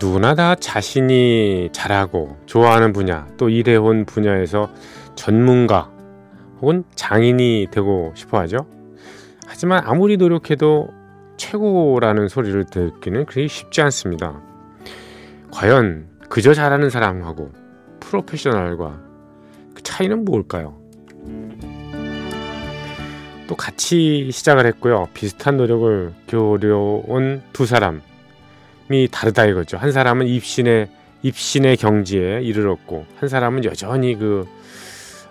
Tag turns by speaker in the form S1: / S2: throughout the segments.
S1: 누구나 다 자신이 잘하고 좋아하는 분야 또 일해온 분야에서 전문가 혹은 장인이 되고 싶어 하죠. 하지만 아무리 노력해도 최고라는 소리를 듣기는 그리 쉽지 않습니다. 과연 그저 잘하는 사람하고 프로페셔널과 그 차이는 뭘까요? 또 같이 시작을 했고요. 비슷한 노력을 겨려온 두 사람이 다르다 이거죠. 한 사람은 입신의 입신의 경지에 이르렀고 한 사람은 여전히 그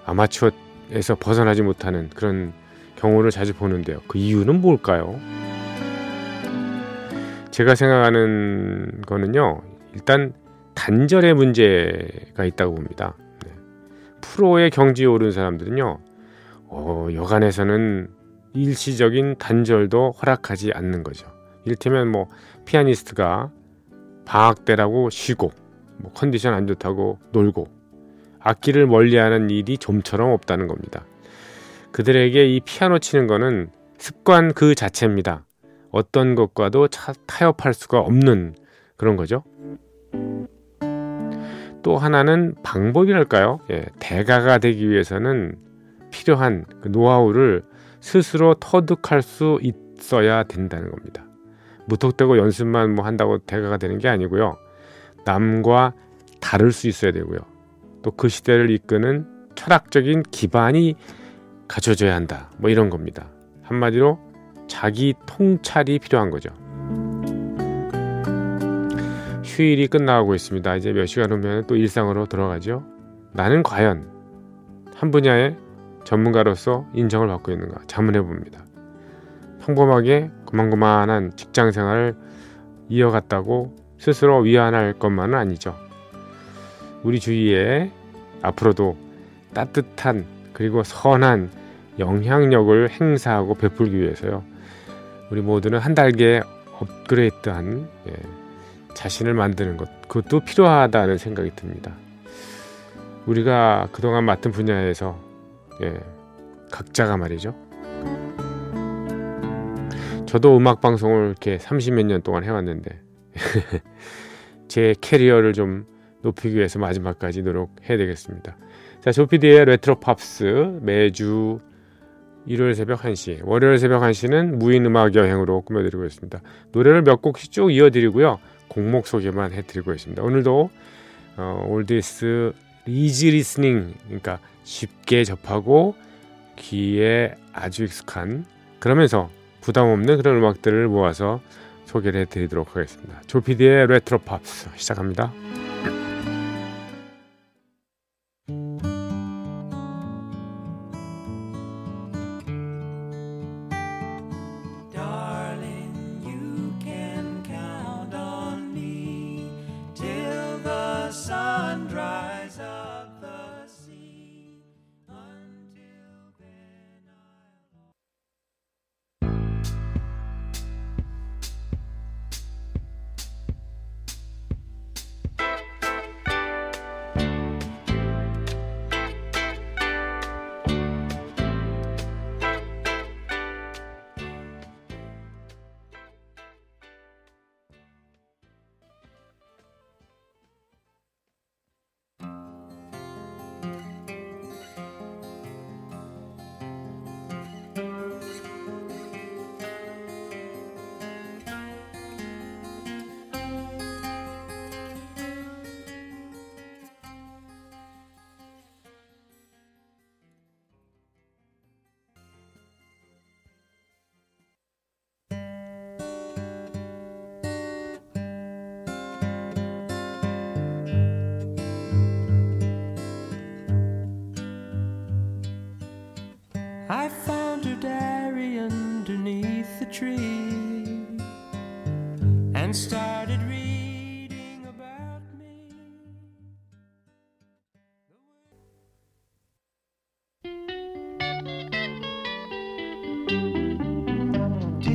S1: 아마추어에서 벗어나지 못하는 그런 경우를 자주 보는데요. 그 이유는 뭘까요? 제가 생각하는 거는요. 일단 단절의 문제가 있다고 봅니다. 네. 프로의 경지에 오른 사람들은요. 어, 여간에서는 일시적인 단절도 허락하지 않는 거죠. 이를테면 뭐 피아니스트가 방학 때라고 쉬고 뭐 컨디션 안 좋다고 놀고 악기를 멀리하는 일이 좀처럼 없다는 겁니다. 그들에게 이 피아노 치는 거는 습관 그 자체입니다. 어떤 것과도 차, 타협할 수가 없는 그런 거죠. 또 하나는 방법이랄까요? 예, 대가가 되기 위해서는 필요한 그 노하우를 스스로 터득할 수 있어야 된다는 겁니다. 무턱대고 연습만 뭐 한다고 대가가 되는 게 아니고요. 남과 다를 수 있어야 되고요. 또 그 시대를 이끄는 철학적인 기반이 갖춰져야 한다. 뭐 이런 겁니다. 한마디로 자기 통찰이 필요한 거죠. 휴일이 끝나고 있습니다. 이제 몇 시간 후면 또 일상으로 돌아가죠. 나는 과연 한 분야의 전문가로서 인정을 받고 있는가 자문해 봅니다. 평범하게 고만고만한 직장 생활을 이어갔다고 스스로 위안할 것만은 아니죠. 우리 주위에 앞으로도 따뜻한 그리고 선한 영향력을 행사하고 베풀기 위해서요. 우리 모두는 한 달계 업그레이드한 예, 자신을 만드는 것 그것도 필요하다는 생각이 듭니다. 우리가 그동안 맡은 분야에서 예, 각자가 말이죠. 저도 음악 방송을 이렇게 30몇 년 동안 해왔는데 제 career를 좀 높이기 위해서 마지막까지 노력해야 되겠습니다. 자, 조피디의 레트로 팝스 매주 일요일 새벽 1시, 월요일 새벽 1시는 무인 음악 여행으로 꾸며드리고 있습니다. 노래를 몇 곡씩 쭉 이어드리고요. 곡목 소개만 해드리고 있습니다. 오늘도 어, oldies easy listening, 그러니까 쉽게 접하고 귀에 아주 익숙한 그러면서 부담 없는 그런 음악들을 모아서 소개를 해드리도록 하겠습니다. 조피디의 레트로 팝스 시작합니다.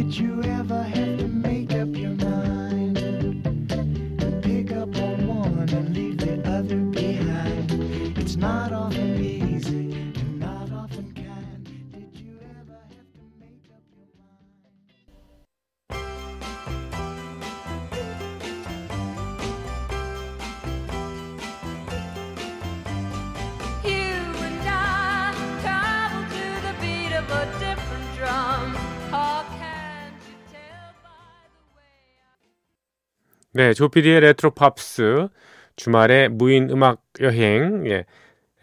S2: Did you ever
S1: 네, 조피디의 레트로 팝스 주말의 무인 음악 여행 예,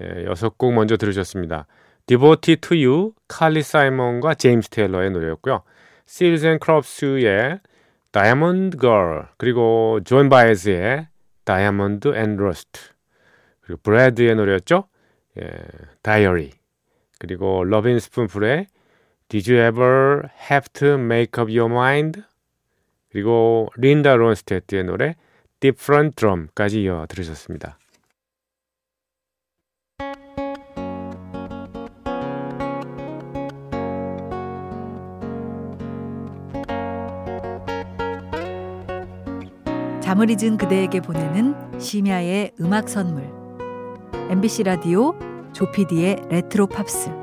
S1: 예, 여섯 곡 먼저 들으셨습니다. Devoted to You, 칼리 사이먼과 제임스 테일러의 노래였고요. Seals and Crofts의 Diamond Girl 그리고 존 바이즈의 Diamonds and Rust 그리고 브레드의 노래였죠. 예, Diary 그리고 러빈 스푼풀의 Did you ever have to make up your mind? 그리고 린다 론스테트의 노래 Different Drum까지 이어 들으셨습니다.
S3: 잠을 잊은 그대에게 보내는 심야의 음악 선물. MBC 라디오 조피디의 레트로 팝스.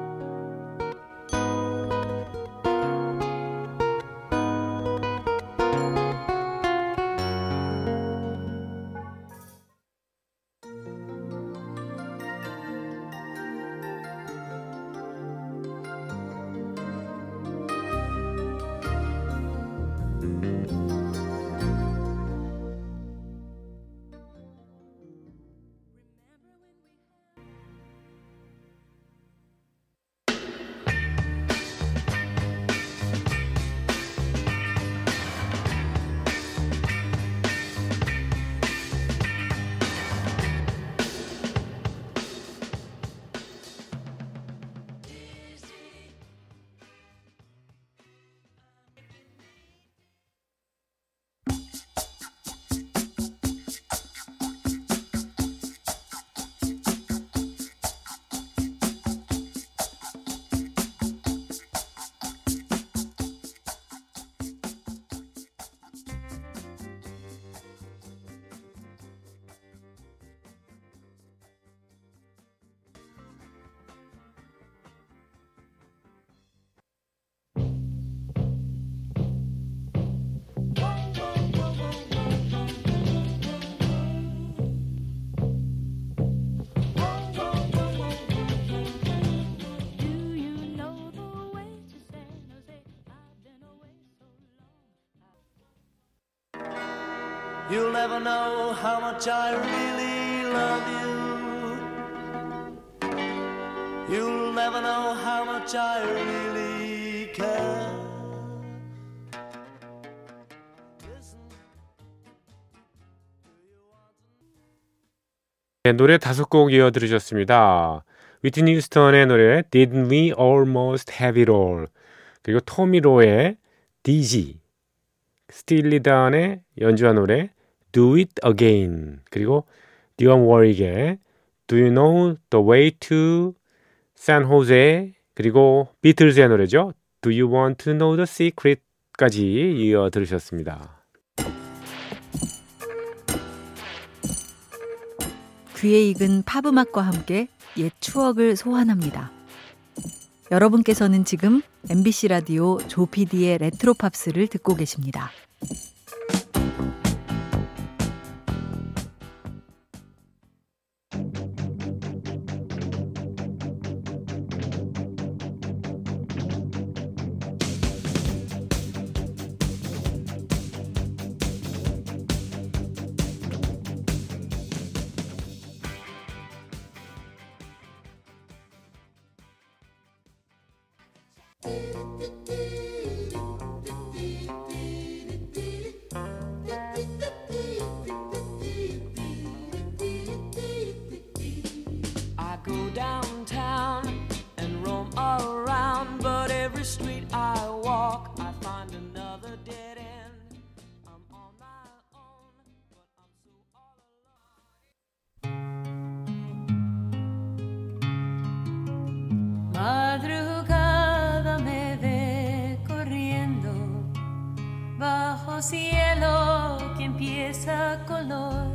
S2: Never know how much I really love you. You'll never know how much I really care.
S1: 네, 노래 다섯 곡 이어 들으셨습니다. 위트니 휴스턴의 노래 Didn't We Almost Have It All 그리고 토미로의 DG 스틸리 단의 연주한 노래 Do It Again 그리고 디언 워릭의 Do You Know The Way to San Jose 그리고 비틀즈의 노래죠 Do You Want to Know The Secret까지 이어 들으셨습니다.
S3: 귀에 익은 팝 음악과 함께 옛 추억을 소환합니다. 여러분께서는 지금 MBC 라디오 조피디의 레트로 팝스를 듣고 계십니다.
S4: downtown and roam all around, but every street I walk, I find another dead end. I'm on my
S5: own, but I'm so all alone. Madrugada me ve corriendo bajo cielo que empieza color.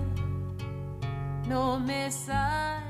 S5: No me sale.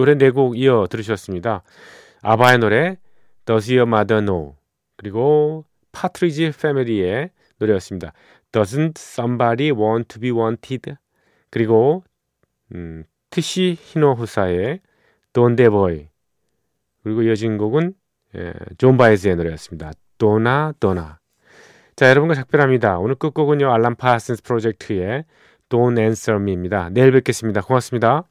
S1: 노래 네 곡 이어 들으셨습니다. 아바의 노래 Does Your Mother Know 그리고 파트리지 패밀리의 노래였습니다. Doesn't Somebody Want to Be Wanted 그리고 음, 티시 히노호사의 Donde Voy 그리고 이어진 곡은 예, 존 바이즈의 노래였습니다. Donna Donna 자 여러분과 작별합니다. 오늘 끝곡은요 알란 파슨스 프로젝트의 Don't Answer Me입니다. 내일 뵙겠습니다. 고맙습니다.